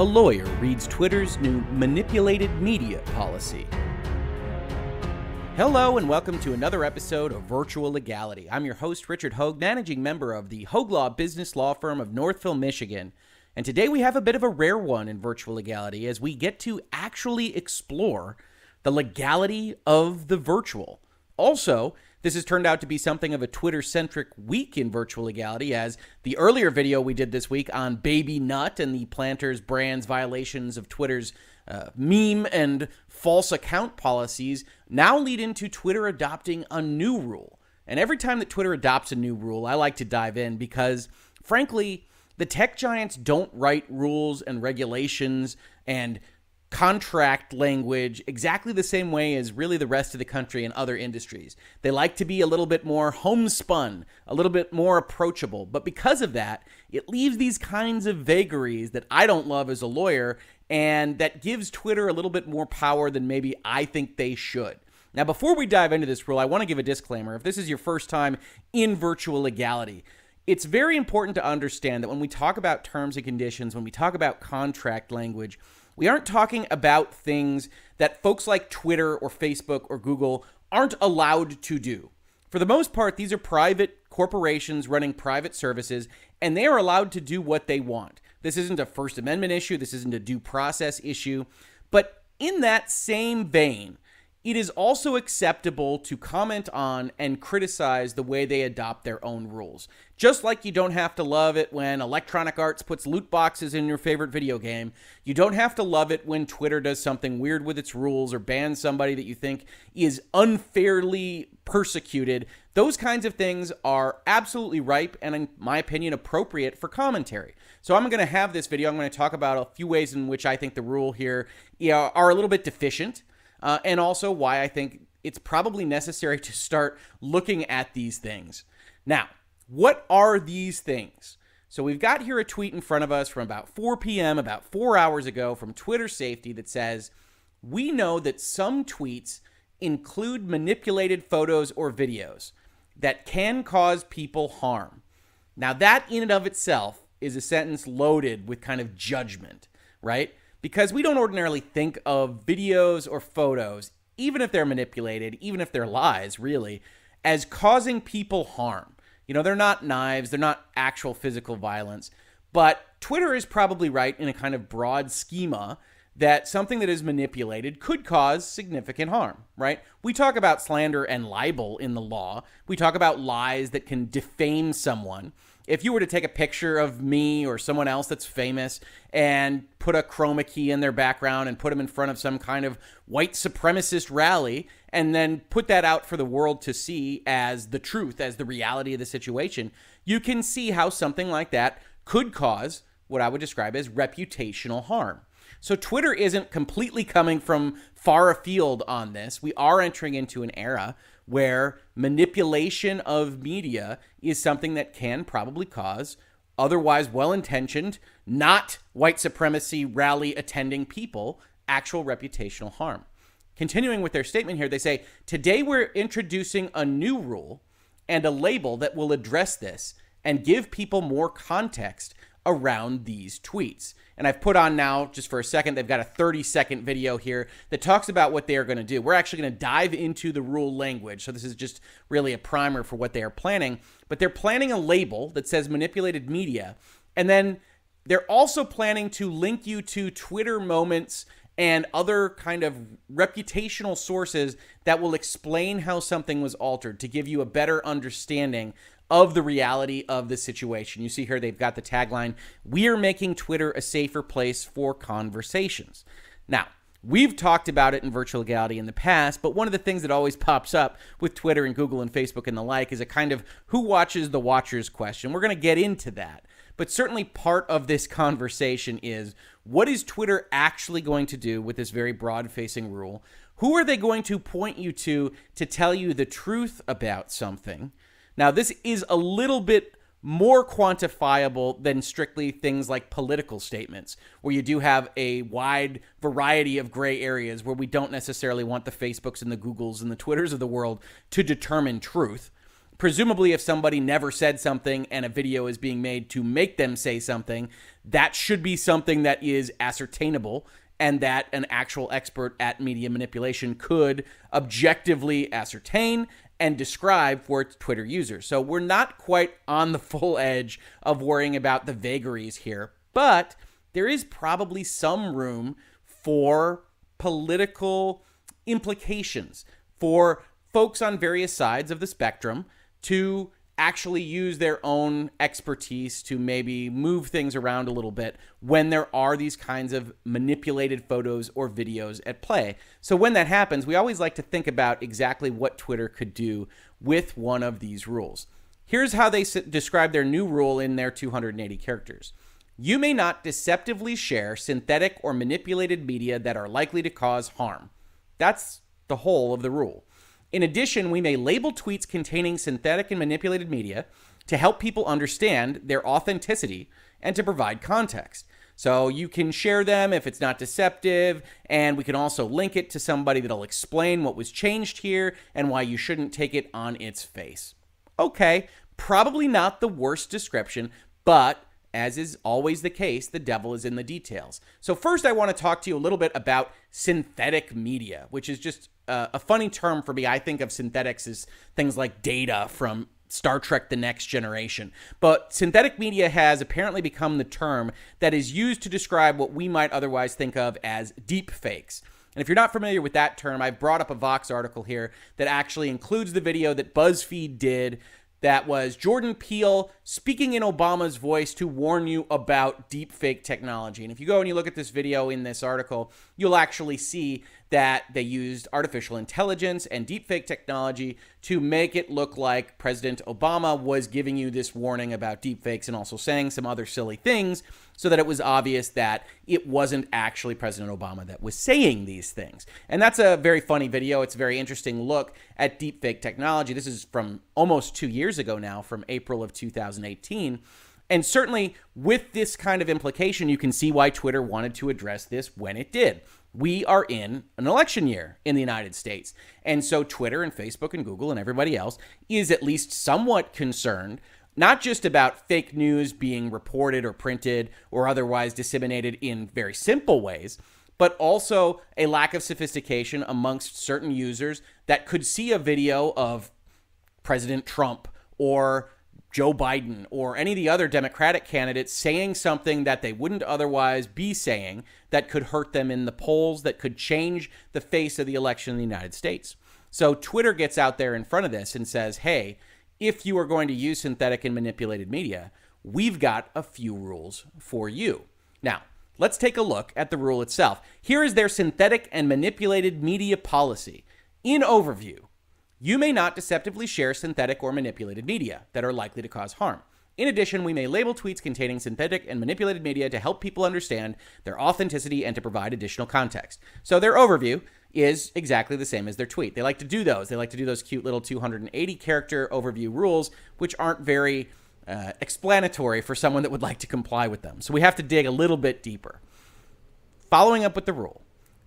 A lawyer reads Twitter's new manipulated media policy. Hello, and welcome to another episode of Virtual Legality. I'm your host, Richard Hoeg, managing member of the Hoeg Law business law firm of Northville, Michigan. And today we have a bit of a rare one in Virtual Legality as we get to actually explore the legality of the virtual. Also, this has turned out to be something of a Twitter centric week in virtual legality, as the earlier video we did this week on Baby Nut and the Planters brand's violations of Twitter's uh, meme and false account policies now lead into Twitter adopting a new rule. And every time that Twitter adopts a new rule, I like to dive in because, frankly, the tech giants don't write rules and regulations and contract language exactly the same way as really the rest of the country and other industries. They like to be a little bit more homespun, a little bit more approachable. But because of that, it leaves these kinds of vagaries that I don't love as a lawyer and that gives Twitter a little bit more power than maybe I think they should. Now, before we dive into this rule, I want to give a disclaimer. If this is your first time in virtual legality, it's very important to understand that when we talk about terms and conditions, when we talk about contract language, we aren't talking about things that folks like Twitter or Facebook or Google aren't allowed to do. For the most part, these are private corporations running private services, and they are allowed to do what they want. This isn't a First Amendment issue, this isn't a due process issue. But in that same vein, it is also acceptable to comment on and criticize the way they adopt their own rules. Just like you don't have to love it when Electronic Arts puts loot boxes in your favorite video game, you don't have to love it when Twitter does something weird with its rules or bans somebody that you think is unfairly persecuted. Those kinds of things are absolutely ripe and, in my opinion, appropriate for commentary. So I'm going to have this video. I'm going to talk about a few ways in which I think the rule here are a little bit deficient uh, and also why I think it's probably necessary to start looking at these things. Now, what are these things? So we've got here a tweet in front of us from about 4 p.m., about four hours ago, from Twitter Safety that says, We know that some tweets include manipulated photos or videos that can cause people harm. Now, that in and of itself is a sentence loaded with kind of judgment, right? because we don't ordinarily think of videos or photos, even if they're manipulated, even if they're lies, really, as causing people harm. You know, they're not knives, they're not actual physical violence. But Twitter is probably right in a kind of broad schema that something that is manipulated could cause significant harm, right? We talk about slander and libel in the law. We talk about lies that can defame someone if you were to take a picture of me or someone else that's famous and put a chroma key in their background and put them in front of some kind of white supremacist rally and then put that out for the world to see as the truth, as the reality of the situation, you can see how something like that could cause what I would describe as reputational harm. So Twitter isn't completely coming from far afield on this. We are entering into an era where manipulation of media is something that can probably cause otherwise well intentioned, not white supremacy rally attending people actual reputational harm. Continuing with their statement here, they say, Today we're introducing a new rule and a label that will address this and give people more context around these tweets. And I've put on now, just for a second, they've got a 30 second video here that talks about what they are going to do. We're actually going to dive into the rule language. So this is just really a primer for what they are planning. But they're planning a label that says manipulated media. And then they're also planning to link you to Twitter moments and other kind of reputational sources that will explain how something was altered to give you a better understanding of the reality of the situation. You see here they've got the tagline, "We're making Twitter a safer place for conversations." Now, We've talked about it in virtual legality in the past, but one of the things that always pops up with Twitter and Google and Facebook and the like is a kind of who watches the watchers question. We're going to get into that. But certainly part of this conversation is what is Twitter actually going to do with this very broad facing rule? Who are they going to point you to to tell you the truth about something? Now, this is a little bit more quantifiable than strictly things like political statements, where you do have a wide variety of gray areas where we don't necessarily want the Facebooks and the Googles and the Twitters of the world to determine truth. presumably, if somebody never said something and a video is being made to make them say something, that should be something that is ascertainable and that an actual expert at media manipulation could objectively ascertain and describe for its Twitter users. So we're not quite on the full edge of worrying about the vagaries here, but there is probably some room for political implications for folks on various sides of the spectrum to actually use their own expertise to maybe move things around a little bit when there are these kinds of manipulated photos or videos at play. So when that happens, we always like to think about exactly what Twitter could do with one of these rules. Here's how they describe their new rule in their 280 characters. You may not deceptively share synthetic or manipulated media that are likely to cause harm. That's the whole of the rule. In addition, we may label tweets containing synthetic and manipulated media to help people understand their authenticity and to provide context. So you can share them if it's not deceptive, and we can also link it to somebody that'll explain what was changed here and why you shouldn't take it on its face. Okay, probably not the worst description, but as is always the case, the devil is in the details. So, first, I want to talk to you a little bit about synthetic media, which is just uh, a funny term for me. I think of synthetics as things like data from Star Trek The Next Generation. But synthetic media has apparently become the term that is used to describe what we might otherwise think of as deep fakes. And if you're not familiar with that term, I've brought up a Vox article here that actually includes the video that BuzzFeed did that was Jordan Peele speaking in Obama's voice to warn you about deepfake technology. And if you go and you look at this video in this article, you'll actually see that they used artificial intelligence and deepfake technology to make it look like President Obama was giving you this warning about deepfakes and also saying some other silly things so that it was obvious that it wasn't actually President Obama that was saying these things. And that's a very funny video. It's a very interesting look at deepfake technology. This is from almost two years ago now, from April of 2018. And certainly, with this kind of implication, you can see why Twitter wanted to address this when it did we are in an election year in the United States. And so Twitter and Facebook and Google and everybody else is at least somewhat concerned, not just about fake news being reported or printed or otherwise disseminated in very simple ways, but also a lack of sophistication amongst certain users that could see a video of President Trump or Joe Biden or any of the other Democratic candidates saying something that they wouldn't otherwise be saying that could hurt them in the polls, that could change the face of the election in the United States. So Twitter gets out there in front of this and says, hey, if you are going to use synthetic and manipulated media, we've got a few rules for you. Now, let's take a look at the rule itself. Here is their synthetic and manipulated media policy. In overview, you may not deceptively share synthetic or manipulated media that are likely to cause harm. In addition, we may label tweets containing synthetic and manipulated media to help people understand their authenticity and to provide additional context. So their overview is exactly the same as their tweet. They like to do those. They like to do those cute little 280 character overview rules, which aren't very uh, explanatory for someone that would like to comply with them. So we have to dig a little bit deeper. Following up with the rule,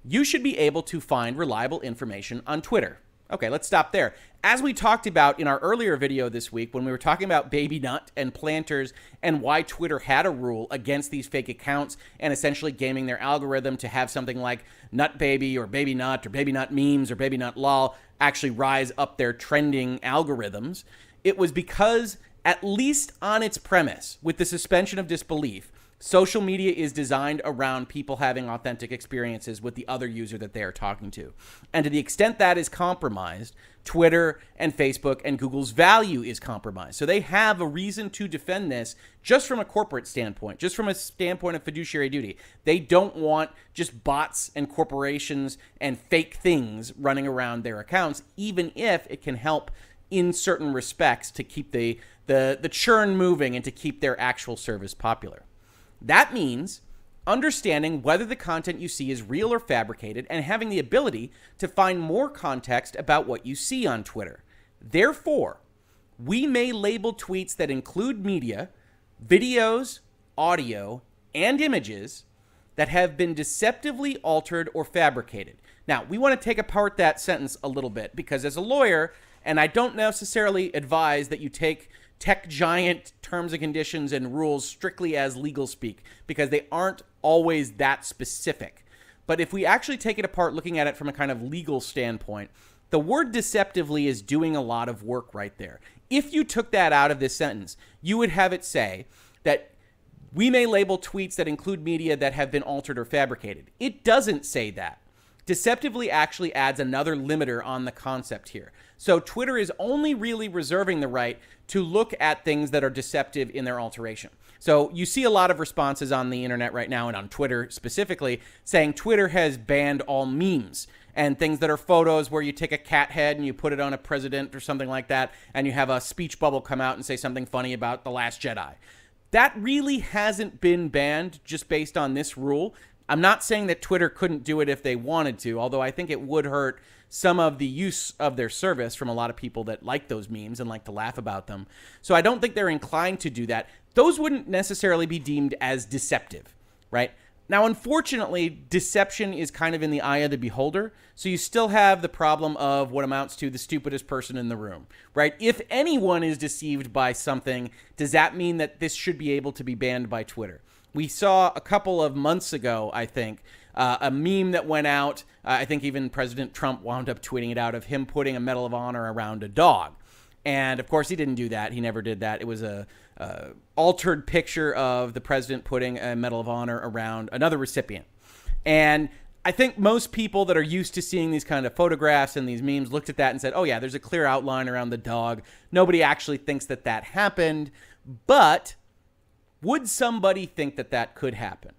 you should be able to find reliable information on Twitter. Okay, let's stop there. As we talked about in our earlier video this week, when we were talking about Baby Nut and planters and why Twitter had a rule against these fake accounts and essentially gaming their algorithm to have something like Nut Baby or Baby Nut or Baby Nut memes or Baby Nut lol actually rise up their trending algorithms, it was because, at least on its premise, with the suspension of disbelief, Social media is designed around people having authentic experiences with the other user that they are talking to. And to the extent that is compromised, Twitter and Facebook and Google's value is compromised. So they have a reason to defend this just from a corporate standpoint, just from a standpoint of fiduciary duty. They don't want just bots and corporations and fake things running around their accounts, even if it can help in certain respects to keep the, the, the churn moving and to keep their actual service popular. That means understanding whether the content you see is real or fabricated and having the ability to find more context about what you see on Twitter. Therefore, we may label tweets that include media, videos, audio, and images that have been deceptively altered or fabricated. Now, we want to take apart that sentence a little bit because as a lawyer, And I don't necessarily advise that you take tech giant terms and conditions and rules strictly as legal speak because they aren't always that specific. But if we actually take it apart, looking at it from a kind of legal standpoint, the word deceptively is doing a lot of work right there. If you took that out of this sentence, you would have it say that we may label tweets that include media that have been altered or fabricated. It doesn't say that. Deceptively actually adds another limiter on the concept here. So Twitter is only really reserving the right to look at things that are deceptive in their alteration. So you see a lot of responses on the internet right now and on Twitter specifically saying Twitter has banned all memes and things that are photos where you take a cat head and you put it on a president or something like that and you have a speech bubble come out and say something funny about the last Jedi. That really hasn't been banned just based on this rule. I'm not saying that Twitter couldn't do it if they wanted to, although I think it would hurt some of the use of their service from a lot of people that like those memes and like to laugh about them. So I don't think they're inclined to do that. Those wouldn't necessarily be deemed as deceptive, right? Now, unfortunately, deception is kind of in the eye of the beholder. So you still have the problem of what amounts to the stupidest person in the room, right? If anyone is deceived by something, does that mean that this should be able to be banned by Twitter? We saw a couple of months ago, I think, uh, a meme that went out. Uh, I think even President Trump wound up tweeting it out of him putting a Medal of Honor around a dog. And of course, he didn't do that. He never did that. It was a uh, altered picture of the president putting a Medal of Honor around another recipient. And I think most people that are used to seeing these kind of photographs and these memes looked at that and said, "Oh yeah, there's a clear outline around the dog." Nobody actually thinks that that happened, but would somebody think that that could happen?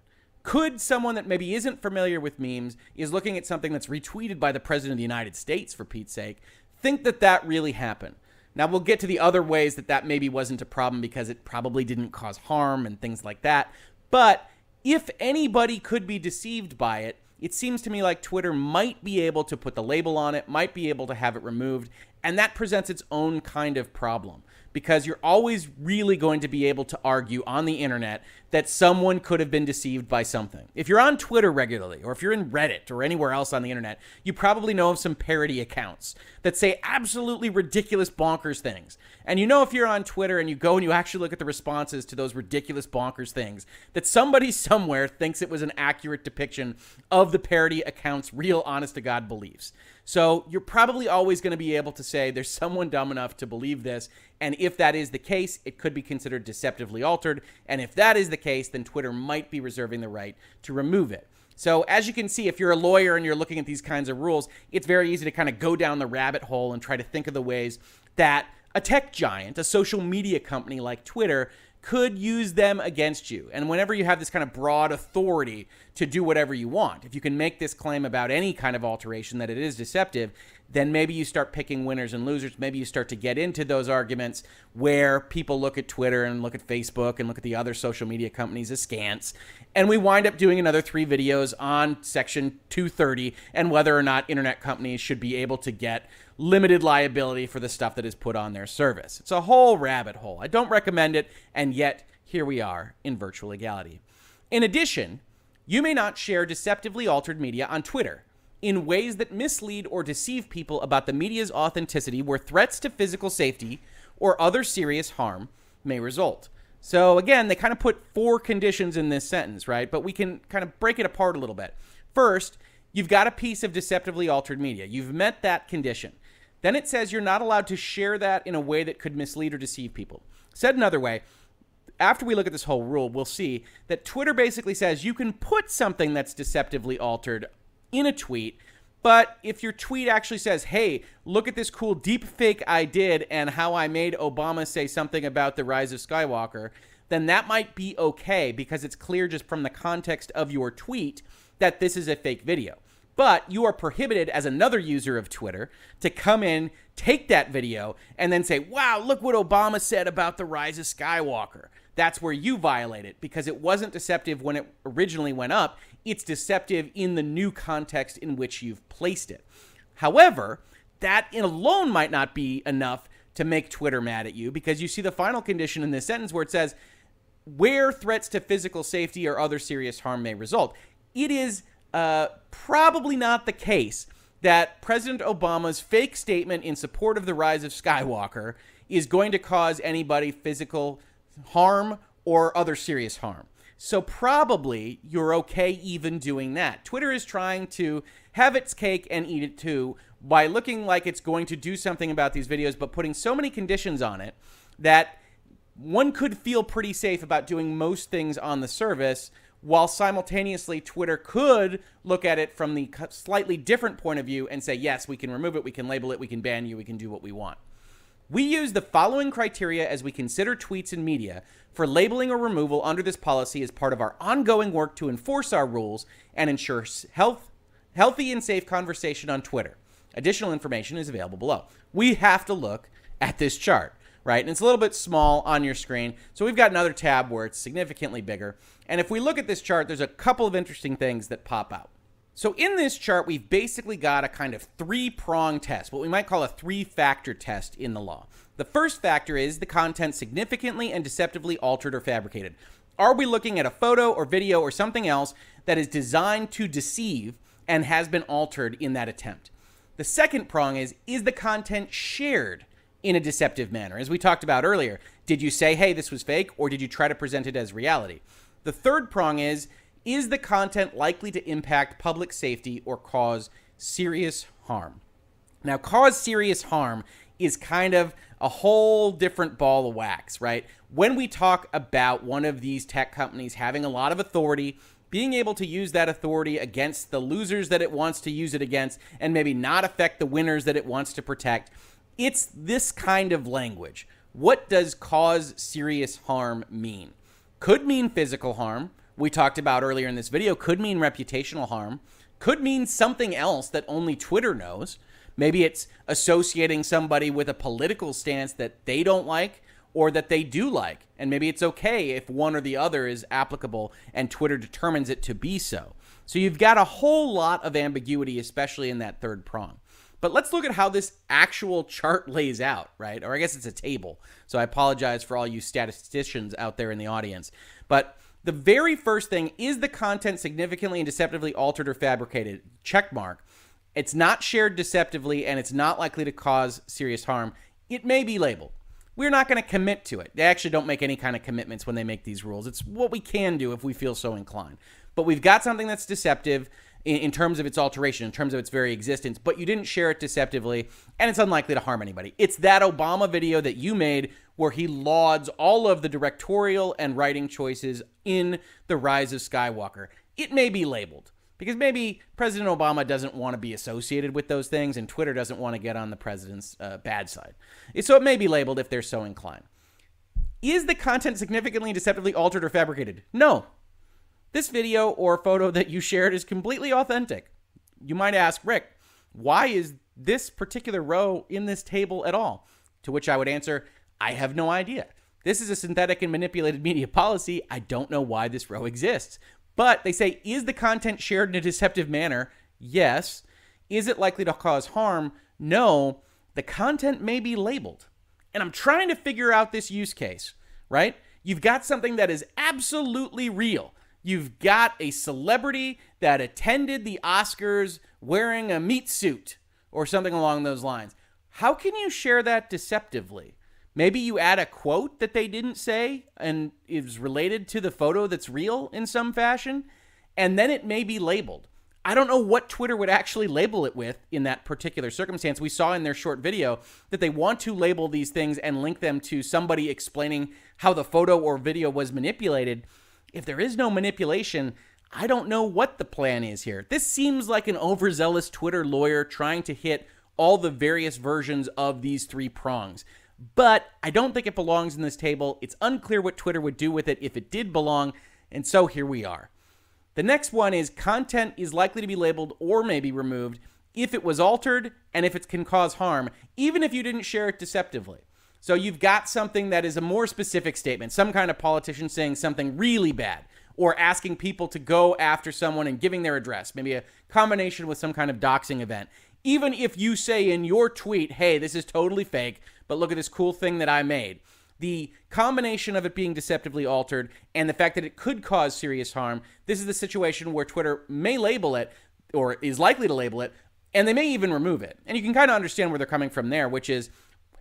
Could someone that maybe isn't familiar with memes, is looking at something that's retweeted by the President of the United States, for Pete's sake, think that that really happened? Now, we'll get to the other ways that that maybe wasn't a problem because it probably didn't cause harm and things like that. But if anybody could be deceived by it, it seems to me like Twitter might be able to put the label on it, might be able to have it removed, and that presents its own kind of problem because you're always really going to be able to argue on the internet that someone could have been deceived by something. If you're on Twitter regularly, or if you're in Reddit or anywhere else on the internet, you probably know of some parody accounts that say absolutely ridiculous, bonkers things. And you know, if you're on Twitter and you go and you actually look at the responses to those ridiculous, bonkers things, that somebody somewhere thinks it was an accurate depiction of the parody account's real, honest to God beliefs. So you're probably always going to be able to say there's someone dumb enough to believe this. And if that is the case, it could be considered deceptively altered. And if that is the case, then Twitter might be reserving the right to remove it. So, as you can see, if you're a lawyer and you're looking at these kinds of rules, it's very easy to kind of go down the rabbit hole and try to think of the ways that a tech giant, a social media company like Twitter, could use them against you. And whenever you have this kind of broad authority to do whatever you want, if you can make this claim about any kind of alteration that it is deceptive, then maybe you start picking winners and losers. Maybe you start to get into those arguments where people look at Twitter and look at Facebook and look at the other social media companies askance. And we wind up doing another three videos on Section 230 and whether or not internet companies should be able to get limited liability for the stuff that is put on their service. It's a whole rabbit hole. I don't recommend it, and yet here we are in virtual legality. In addition, you may not share deceptively altered media on Twitter in ways that mislead or deceive people about the media's authenticity where threats to physical safety or other serious harm may result. So again, they kind of put four conditions in this sentence, right? But we can kind of break it apart a little bit. First, you've got a piece of deceptively altered media. You've met that condition. Then it says you're not allowed to share that in a way that could mislead or deceive people. Said another way, after we look at this whole rule, we'll see that Twitter basically says you can put something that's deceptively altered in a tweet, but if your tweet actually says, hey, look at this cool deep fake I did and how I made Obama say something about the rise of Skywalker, then that might be okay because it's clear just from the context of your tweet that this is a fake video. But you are prohibited as another user of Twitter to come in, take that video, and then say, wow, look what Obama said about the rise of Skywalker. That's where you violate it because it wasn't deceptive when it originally went up. It's deceptive in the new context in which you've placed it. However, that alone might not be enough to make Twitter mad at you because you see the final condition in this sentence where it says, where threats to physical safety or other serious harm may result. It is uh, probably not the case that President Obama's fake statement in support of the rise of Skywalker is going to cause anybody physical harm or other serious harm. So probably you're okay even doing that. Twitter is trying to have its cake and eat it too by looking like it's going to do something about these videos, but putting so many conditions on it that one could feel pretty safe about doing most things on the service, while simultaneously Twitter could look at it from the slightly different point of view and say, yes, we can remove it, we can label it, we can ban you, we can do what we want. We use the following criteria as we consider tweets and media for labeling or removal under this policy as part of our ongoing work to enforce our rules and ensure health, healthy and safe conversation on Twitter. Additional information is available below. We have to look at this chart, right? And it's a little bit small on your screen. So we've got another tab where it's significantly bigger. And if we look at this chart, there's a couple of interesting things that pop out. So in this chart, we've basically got a kind of three-prong test, what we might call a three-factor test in the law. The first factor is the content significantly and deceptively altered or fabricated. Are we looking at a photo or video or something else that is designed to deceive and has been altered in that attempt? The second prong is is the content shared in a deceptive manner? As we talked about earlier, did you say, hey, this was fake, or did you try to present it as reality? The third prong is is the content likely to impact public safety or cause serious harm? Now, cause serious harm is kind of a whole different ball of wax, right? When we talk about one of these tech companies having a lot of authority, being able to use that authority against the losers that it wants to use it against, and maybe not affect the winners that it wants to protect, it's this kind of language. What does cause serious harm mean? Could mean physical harm we talked about earlier in this video could mean reputational harm, could mean something else that only Twitter knows. Maybe it's associating somebody with a political stance that they don't like or that they do like. And maybe it's okay if one or the other is applicable and Twitter determines it to be so. So you've got a whole lot of ambiguity, especially in that third prong. But let's look at how this actual chart lays out, right? Or I guess it's a table. So I apologize for all you statisticians out there in the audience. But the very first thing is the content significantly and deceptively altered or fabricated? Check mark. It's not shared deceptively and it's not likely to cause serious harm. It may be labeled. We're not going to commit to it. They actually don't make any kind of commitments when they make these rules. It's what we can do if we feel so inclined. But we've got something that's deceptive in, in, terms of its alteration, in terms of its very existence, but you didn't share it deceptively, and it's unlikely to harm anybody. It's that Obama video that you made where he lauds all of the directorial and writing choices in The Rise of Skywalker. It may be labeled because maybe President Obama doesn't want to be associated with those things, and Twitter doesn't want to get on the president's uh, bad side. So it may be labeled if they're so inclined. Is the content significantly deceptively altered or fabricated? No, this video or photo that you shared is completely authentic. You might ask, Rick, why is this particular row in this table at all? To which I would answer, I have no idea. This is a synthetic and manipulated media policy. I don't know why this row exists. But they say, is the content shared in a deceptive manner? Yes. Is it likely to cause harm? No. The content may be labeled. And I'm trying to figure out this use case, right? You've got something that is absolutely real. You've got a celebrity that attended the Oscars wearing a meat suit or something along those lines. How can you share that deceptively? Maybe you add a quote that they didn't say and is related to the photo that's real in some fashion, and then it may be labeled. I don't know what Twitter would actually label it with in that particular circumstance. We saw in their short video that they want to label these things and link them to somebody explaining how the photo or video was manipulated if there is no manipulation, I don't know what the plan is here. This seems like an overzealous Twitter lawyer trying to hit all the various versions of these three prongs. But I don't think it belongs in this table. It's unclear what Twitter would do with it if it did belong, and so here we are. The next one is content is likely to be labeled or may be removed if it was altered and if it can cause harm, even if you didn't share it deceptively. So you've got something that is a more specific statement, some kind of politician saying something really bad, or asking people to go after someone and giving their address, maybe a combination with some kind of doxing event. Even if you say in your tweet, hey, this is totally fake, but look at this cool thing that I made. The combination of it being deceptively altered and the fact that it could cause serious harm, this is the situation where Twitter may label it, or is likely to label it, And they may even remove it. And you can kind of understand where they're coming from there, which is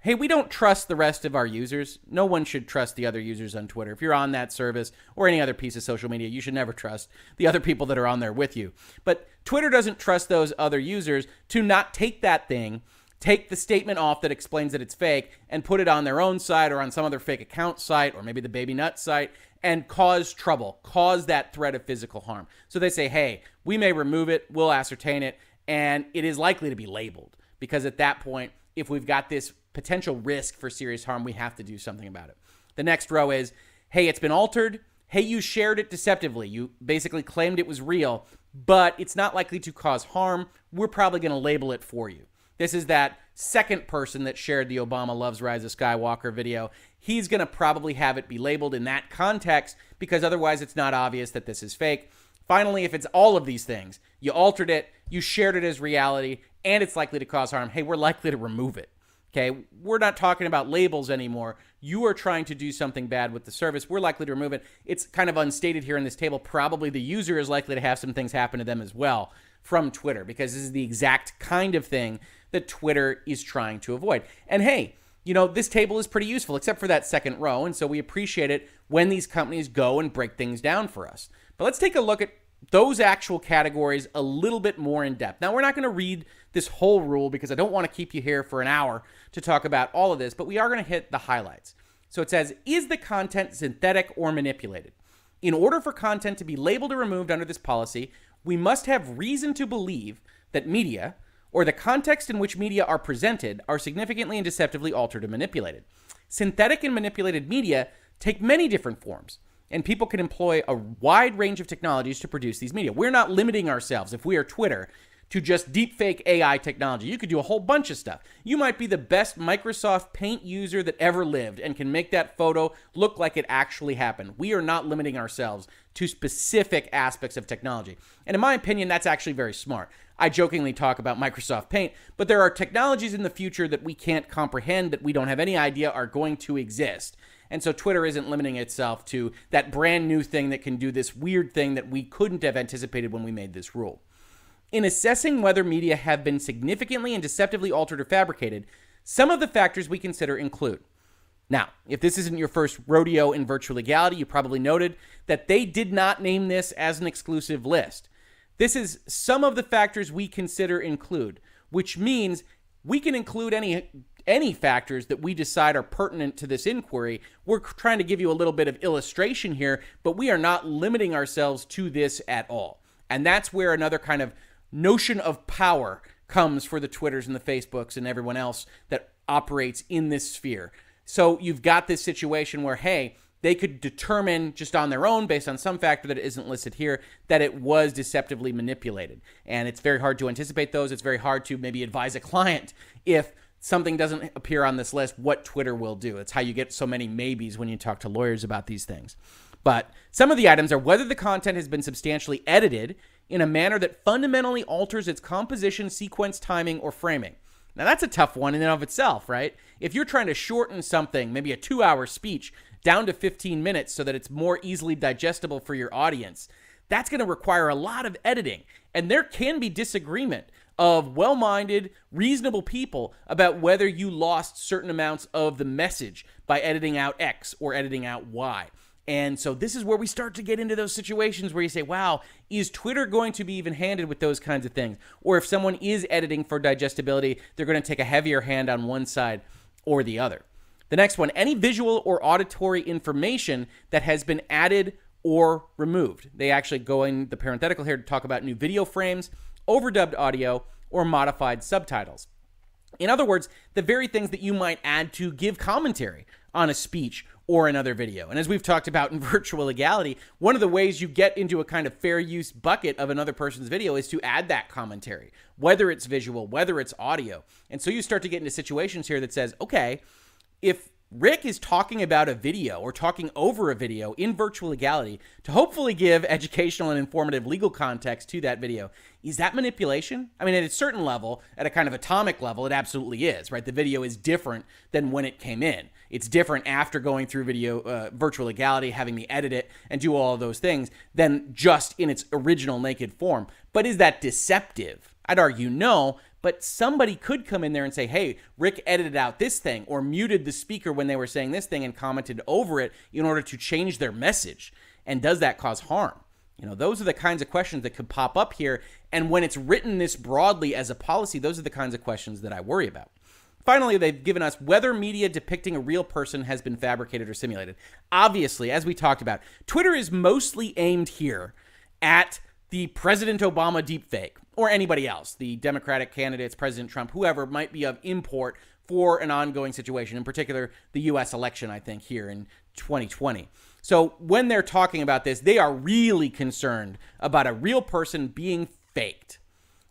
hey, we don't trust the rest of our users. No one should trust the other users on Twitter. If you're on that service or any other piece of social media, you should never trust the other people that are on there with you. But Twitter doesn't trust those other users to not take that thing, take the statement off that explains that it's fake, and put it on their own site or on some other fake account site or maybe the Baby Nut site and cause trouble, cause that threat of physical harm. So they say, hey, we may remove it, we'll ascertain it, and it is likely to be labeled because at that point, if we've got this potential risk for serious harm, we have to do something about it. The next row is hey, it's been altered. Hey, you shared it deceptively. You basically claimed it was real, but it's not likely to cause harm. We're probably going to label it for you. This is that second person that shared the Obama Loves Rise of Skywalker video. He's going to probably have it be labeled in that context because otherwise it's not obvious that this is fake. Finally, if it's all of these things, you altered it, you shared it as reality, and it's likely to cause harm, hey, we're likely to remove it. Okay, we're not talking about labels anymore. You are trying to do something bad with the service. We're likely to remove it. It's kind of unstated here in this table. Probably the user is likely to have some things happen to them as well from Twitter because this is the exact kind of thing that Twitter is trying to avoid. And hey, you know, this table is pretty useful except for that second row. And so we appreciate it when these companies go and break things down for us. But let's take a look at those actual categories a little bit more in depth. Now, we're not going to read this whole rule because I don't want to keep you here for an hour to talk about all of this, but we are going to hit the highlights. So it says, is the content synthetic or manipulated? In order for content to be labeled or removed under this policy, we must have reason to believe that media, or the context in which media are presented, are significantly and deceptively altered and manipulated. Synthetic and manipulated media take many different forms and people can employ a wide range of technologies to produce these media. We're not limiting ourselves, if we are Twitter, to just deepfake AI technology. You could do a whole bunch of stuff. You might be the best Microsoft Paint user that ever lived and can make that photo look like it actually happened. We are not limiting ourselves to specific aspects of technology. And in my opinion, that's actually very smart. I jokingly talk about Microsoft Paint, but there are technologies in the future that we can't comprehend, that we don't have any idea are going to exist. And so Twitter isn't limiting itself to that brand new thing that can do this weird thing that we couldn't have anticipated when we made this rule. In assessing whether media have been significantly and deceptively altered or fabricated, some of the factors we consider include now, if this isn't your first rodeo in virtual legality, you probably noted that they did not name this as an exclusive list. This is some of the factors we consider include, which means we can include any any factors that we decide are pertinent to this inquiry. We're trying to give you a little bit of illustration here, but we are not limiting ourselves to this at all. And that's where another kind of notion of power comes for the Twitters and the Facebooks and everyone else that operates in this sphere. So you've got this situation where, hey, they could determine just on their own, based on some factor that isn't listed here, that it was deceptively manipulated. And it's very hard to anticipate those. It's very hard to maybe advise a client if something doesn't appear on this list, what Twitter will do. It's how you get so many maybes when you talk to lawyers about these things. But some of the items are whether the content has been substantially edited in a manner that fundamentally alters its composition, sequence, timing, or framing. Now, that's a tough one in and of itself, right? If you're trying to shorten something, maybe a two hour speech, down to 15 minutes so that it's more easily digestible for your audience, that's going to require a lot of editing. And there can be disagreement of well minded, reasonable people about whether you lost certain amounts of the message by editing out X or editing out Y. And so this is where we start to get into those situations where you say, wow, is Twitter going to be even handed with those kinds of things? Or if someone is editing for digestibility, they're going to take a heavier hand on one side or the other. The next one any visual or auditory information that has been added or removed. They actually go in the parenthetical here to talk about new video frames, overdubbed audio, or modified subtitles. In other words, the very things that you might add to give commentary on a speech or another video. And as we've talked about in virtual legality, one of the ways you get into a kind of fair use bucket of another person's video is to add that commentary, whether it's visual, whether it's audio. And so you start to get into situations here that says, okay, if Rick is talking about a video or talking over a video in virtual legality to hopefully give educational and informative legal context to that video. Is that manipulation? I mean, at a certain level, at a kind of atomic level, it absolutely is, right? The video is different than when it came in. It's different after going through video uh, virtual legality, having me edit it and do all of those things than just in its original naked form. But is that deceptive? I'd argue no, but somebody could come in there and say, hey, Rick edited out this thing or muted the speaker when they were saying this thing and commented over it in order to change their message. And does that cause harm? You know, those are the kinds of questions that could pop up here. And when it's written this broadly as a policy, those are the kinds of questions that I worry about. Finally, they've given us whether media depicting a real person has been fabricated or simulated. Obviously, as we talked about, Twitter is mostly aimed here at the President Obama deepfake or anybody else, the Democratic candidates, President Trump, whoever might be of import for an ongoing situation, in particular the US election, I think, here in 2020. So when they're talking about this, they are really concerned about a real person being faked.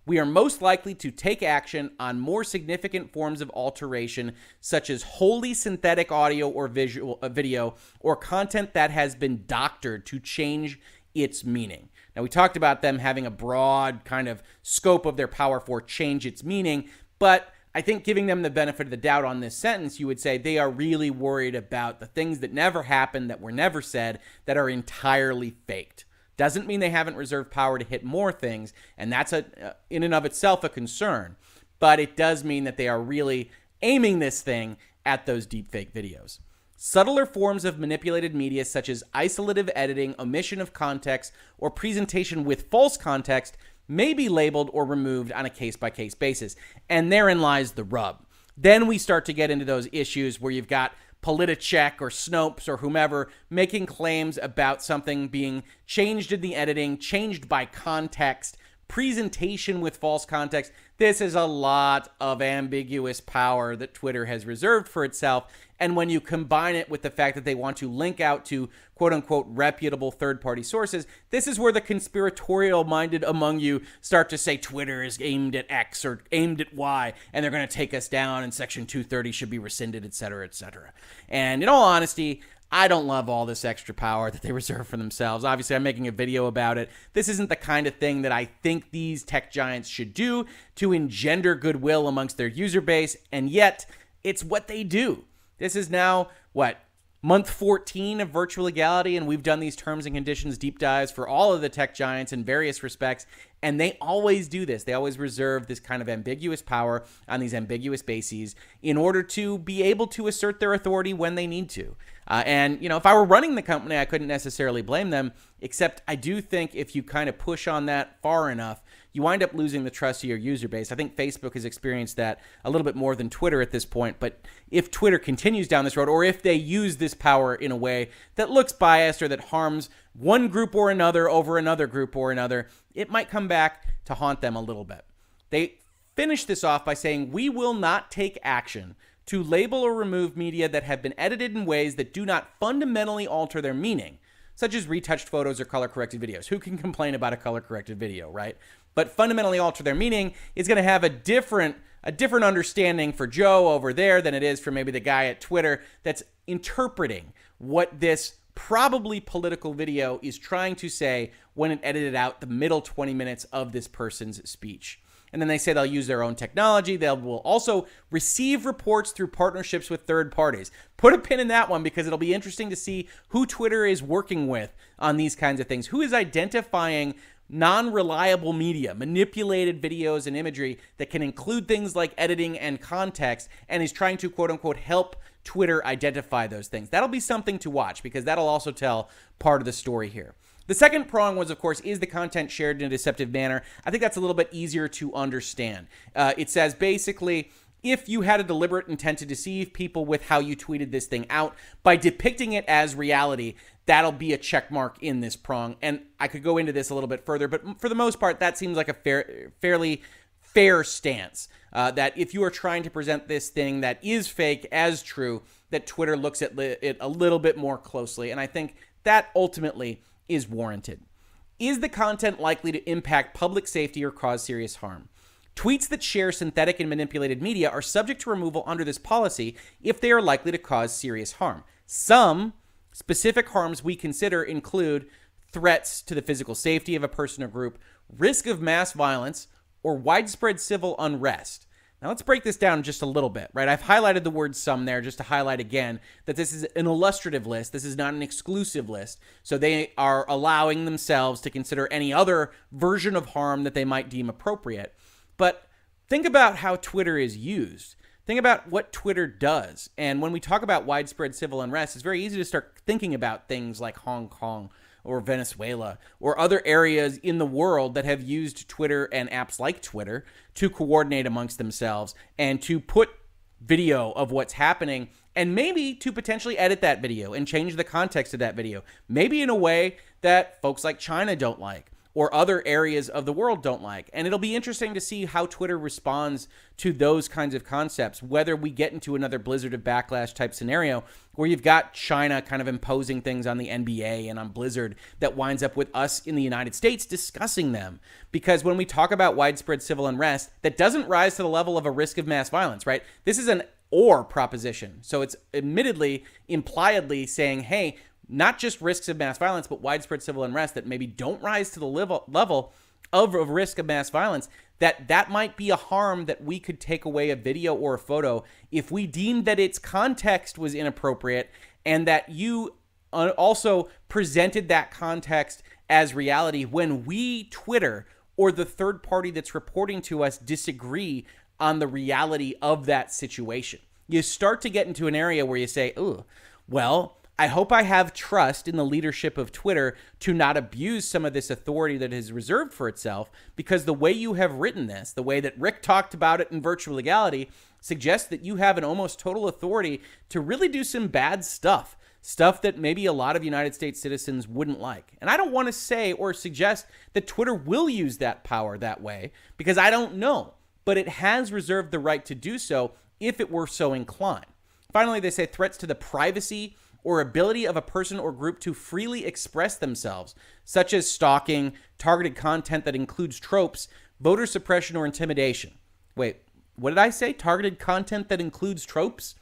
We are most likely to take action on more significant forms of alteration, such as wholly synthetic audio or visual uh, video, or content that has been doctored to change its meaning. Now, we talked about them having a broad kind of scope of their power for change its meaning, but I think giving them the benefit of the doubt on this sentence, you would say they are really worried about the things that never happened, that were never said, that are entirely faked. Doesn't mean they haven't reserved power to hit more things, and that's a, uh, in and of itself a concern. But it does mean that they are really aiming this thing at those deepfake videos. Subtler forms of manipulated media, such as isolative editing, omission of context, or presentation with false context, may be labeled or removed on a case by case basis. And therein lies the rub. Then we start to get into those issues where you've got Politicheck or Snopes or whomever making claims about something being changed in the editing, changed by context, presentation with false context. This is a lot of ambiguous power that Twitter has reserved for itself. And when you combine it with the fact that they want to link out to quote unquote reputable third party sources, this is where the conspiratorial minded among you start to say Twitter is aimed at X or aimed at Y and they're going to take us down and Section 230 should be rescinded, et cetera, et cetera. And in all honesty, I don't love all this extra power that they reserve for themselves. Obviously, I'm making a video about it. This isn't the kind of thing that I think these tech giants should do to engender goodwill amongst their user base, and yet it's what they do. This is now, what, month 14 of virtual legality, and we've done these terms and conditions deep dives for all of the tech giants in various respects. And they always do this. They always reserve this kind of ambiguous power on these ambiguous bases in order to be able to assert their authority when they need to. Uh, and, you know, if I were running the company, I couldn't necessarily blame them, except I do think if you kind of push on that far enough, you wind up losing the trust of your user base. I think Facebook has experienced that a little bit more than Twitter at this point. But if Twitter continues down this road, or if they use this power in a way that looks biased or that harms one group or another over another group or another, it might come back to haunt them a little bit. They finish this off by saying, We will not take action to label or remove media that have been edited in ways that do not fundamentally alter their meaning, such as retouched photos or color corrected videos. Who can complain about a color corrected video, right? But fundamentally alter their meaning is going to have a different a different understanding for Joe over there than it is for maybe the guy at Twitter that's interpreting what this probably political video is trying to say when it edited out the middle 20 minutes of this person's speech. And then they say they'll use their own technology. They will also receive reports through partnerships with third parties. Put a pin in that one because it'll be interesting to see who Twitter is working with on these kinds of things. Who is identifying non reliable media, manipulated videos and imagery that can include things like editing and context, and is trying to quote unquote help Twitter identify those things. That'll be something to watch because that'll also tell part of the story here. The second prong was, of course, is the content shared in a deceptive manner? I think that's a little bit easier to understand. Uh, it says basically, if you had a deliberate intent to deceive people with how you tweeted this thing out by depicting it as reality, that'll be a check mark in this prong. And I could go into this a little bit further, but for the most part, that seems like a fair, fairly fair stance. Uh, that if you are trying to present this thing that is fake as true, that Twitter looks at it a little bit more closely. And I think that ultimately is warranted. Is the content likely to impact public safety or cause serious harm? Tweets that share synthetic and manipulated media are subject to removal under this policy if they are likely to cause serious harm. Some specific harms we consider include threats to the physical safety of a person or group, risk of mass violence, or widespread civil unrest. Now let's break this down just a little bit, right? I've highlighted the word some there just to highlight again that this is an illustrative list. This is not an exclusive list. So they are allowing themselves to consider any other version of harm that they might deem appropriate. But think about how Twitter is used. Think about what Twitter does. And when we talk about widespread civil unrest, it's very easy to start thinking about things like Hong Kong or Venezuela or other areas in the world that have used Twitter and apps like Twitter to coordinate amongst themselves and to put video of what's happening and maybe to potentially edit that video and change the context of that video, maybe in a way that folks like China don't like or other areas of the world don't like. And it'll be interesting to see how Twitter responds to those kinds of concepts, whether we get into another Blizzard of Backlash type scenario where you've got China kind of imposing things on the NBA and on Blizzard that winds up with us in the United States discussing them. Because when we talk about widespread civil unrest, that doesn't rise to the level of a risk of mass violence, right? This is an or proposition. So it's admittedly, impliedly saying, hey, not just risks of mass violence, but widespread civil unrest that maybe don't rise to the level, level of a risk of mass violence, that that might be a harm that we could take away a video or a photo if we deemed that its context was inappropriate and that you uh, also presented that context as reality when we, Twitter, or the third party that's reporting to us disagree on the reality of that situation. You start to get into an area where you say, oh, well, I hope I have trust in the leadership of Twitter to not abuse some of this authority that is reserved for itself because the way you have written this, the way that Rick talked about it in virtual legality, suggests that you have an almost total authority to really do some bad stuff. Stuff that maybe a lot of United States citizens wouldn't like. And I don't want to say or suggest that Twitter will use that power that way because I don't know. But it has reserved the right to do so if it were so inclined. Finally, they say threats to the privacy or ability of a person or group to freely express themselves, such as stalking, targeted content that includes tropes, voter suppression, or intimidation. Wait, what did I say? Targeted content that includes tropes?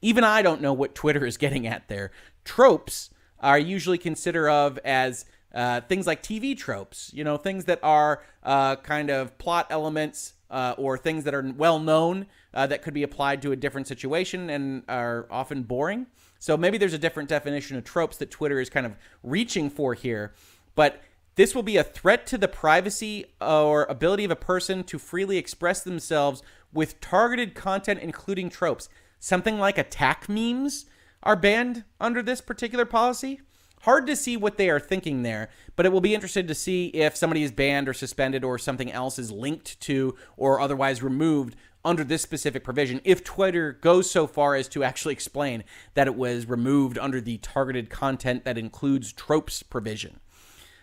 Even I don't know what Twitter is getting at there. Tropes are usually considered of as uh, things like TV tropes, you know, things that are uh, kind of plot elements uh, or things that are well known uh, that could be applied to a different situation and are often boring. So maybe there's a different definition of tropes that Twitter is kind of reaching for here, but this will be a threat to the privacy or ability of a person to freely express themselves with targeted content, including tropes. Something like attack memes are banned under this particular policy. Hard to see what they are thinking there, but it will be interesting to see if somebody is banned or suspended or something else is linked to or otherwise removed under this specific provision if Twitter goes so far as to actually explain that it was removed under the targeted content that includes tropes provision.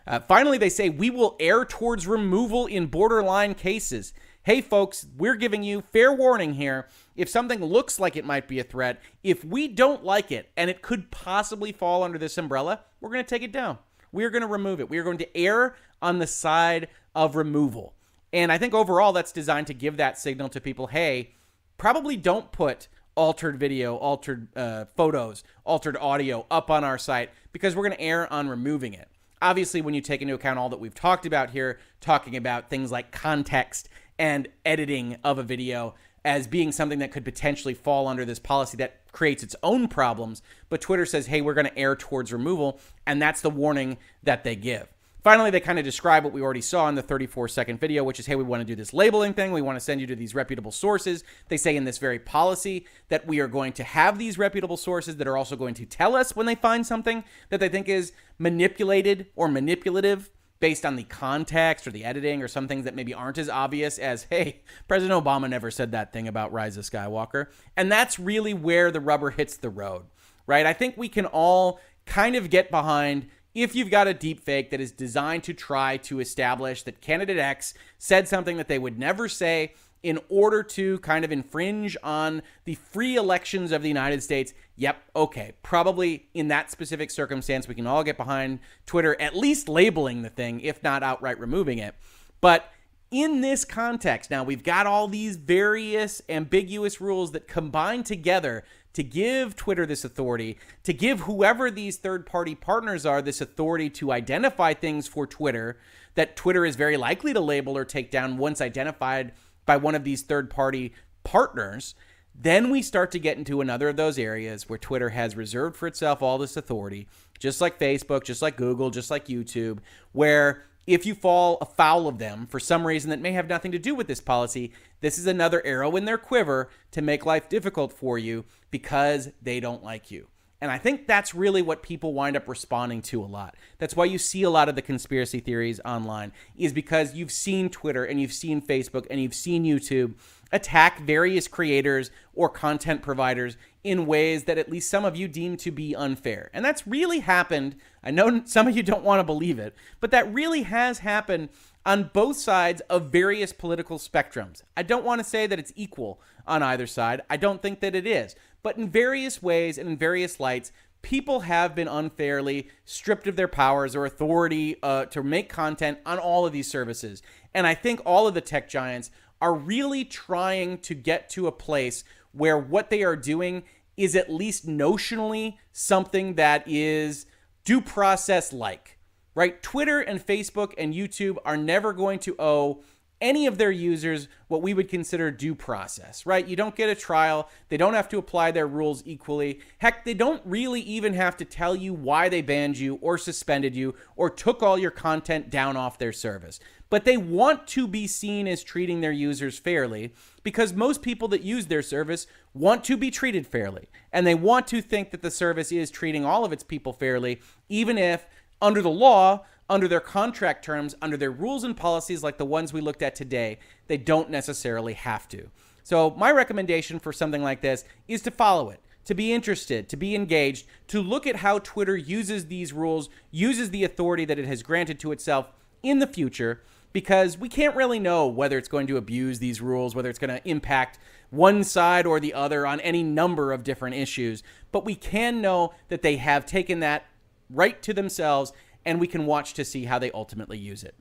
Uh, finally, they say we will err towards removal in borderline cases. Hey, folks, we're giving you fair warning here. If something looks like it might be a threat, if we don't like it and it could possibly fall under this umbrella, we're going to take it down. We are going to remove it. We are going to err on the side of removal. And I think overall that's designed to give that signal to people hey, probably don't put altered video, altered uh, photos, altered audio up on our site because we're going to err on removing it. Obviously, when you take into account all that we've talked about here, talking about things like context and editing of a video as being something that could potentially fall under this policy that creates its own problems, but Twitter says, hey, we're going to err towards removal, and that's the warning that they give. Finally, they kind of describe what we already saw in the 34 second video, which is hey, we want to do this labeling thing. We want to send you to these reputable sources. They say in this very policy that we are going to have these reputable sources that are also going to tell us when they find something that they think is manipulated or manipulative based on the context or the editing or some things that maybe aren't as obvious as, hey, President Obama never said that thing about Rise of Skywalker. And that's really where the rubber hits the road, right? I think we can all kind of get behind if you've got a deep fake that is designed to try to establish that candidate X said something that they would never say in order to kind of infringe on the free elections of the United States, yep, okay, probably in that specific circumstance, we can all get behind Twitter at least labeling the thing, if not outright removing it. But in this context, now we've got all these various ambiguous rules that combine together to give Twitter this authority, to give whoever these third party partners are this authority to identify things for Twitter that Twitter is very likely to label or take down once identified by one of these third party partners. Then we start to get into another of those areas where Twitter has reserved for itself all this authority, just like Facebook, just like Google, just like YouTube, where if you fall afoul of them for some reason that may have nothing to do with this policy, this is another arrow in their quiver to make life difficult for you because they don't like you. And I think that's really what people wind up responding to a lot. That's why you see a lot of the conspiracy theories online, is because you've seen Twitter and you've seen Facebook and you've seen YouTube attack various creators or content providers in ways that at least some of you deem to be unfair. And that's really happened. I know some of you don't want to believe it, but that really has happened on both sides of various political spectrums. I don't want to say that it's equal on either side. I don't think that it is. But in various ways and in various lights, people have been unfairly stripped of their powers or authority uh, to make content on all of these services. And I think all of the tech giants are really trying to get to a place where what they are doing is at least notionally something that is due process like, right? Twitter and Facebook and YouTube are never going to owe any of their users what we would consider due process, right? You don't get a trial. They don't have to apply their rules equally. Heck, they don't really even have to tell you why they banned you or suspended you or took all your content down off their service. But they want to be seen as treating their users fairly because most people that use their service want to be treated fairly. And they want to think that the service is treating all of its people fairly, even if under the law, under their contract terms, under their rules and policies like the ones we looked at today, they don't necessarily have to. So, my recommendation for something like this is to follow it, to be interested, to be engaged, to look at how Twitter uses these rules, uses the authority that it has granted to itself in the future, because we can't really know whether it's going to abuse these rules, whether it's going to impact one side or the other on any number of different issues. But we can know that they have taken that right to themselves and we can watch to see how they ultimately use it.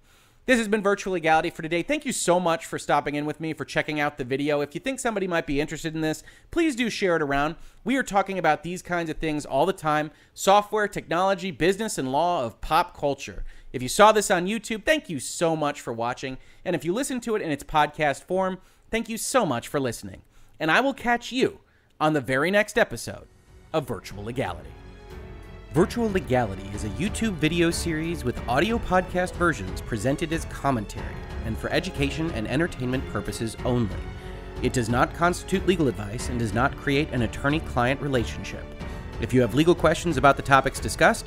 This has been Virtual Legality for today. Thank you so much for stopping in with me, for checking out the video. If you think somebody might be interested in this, please do share it around. We are talking about these kinds of things all the time software, technology, business, and law of pop culture. If you saw this on YouTube, thank you so much for watching. And if you listen to it in its podcast form, thank you so much for listening. And I will catch you on the very next episode of Virtual Legality. Virtual Legality is a YouTube video series with audio podcast versions presented as commentary and for education and entertainment purposes only. It does not constitute legal advice and does not create an attorney client relationship. If you have legal questions about the topics discussed,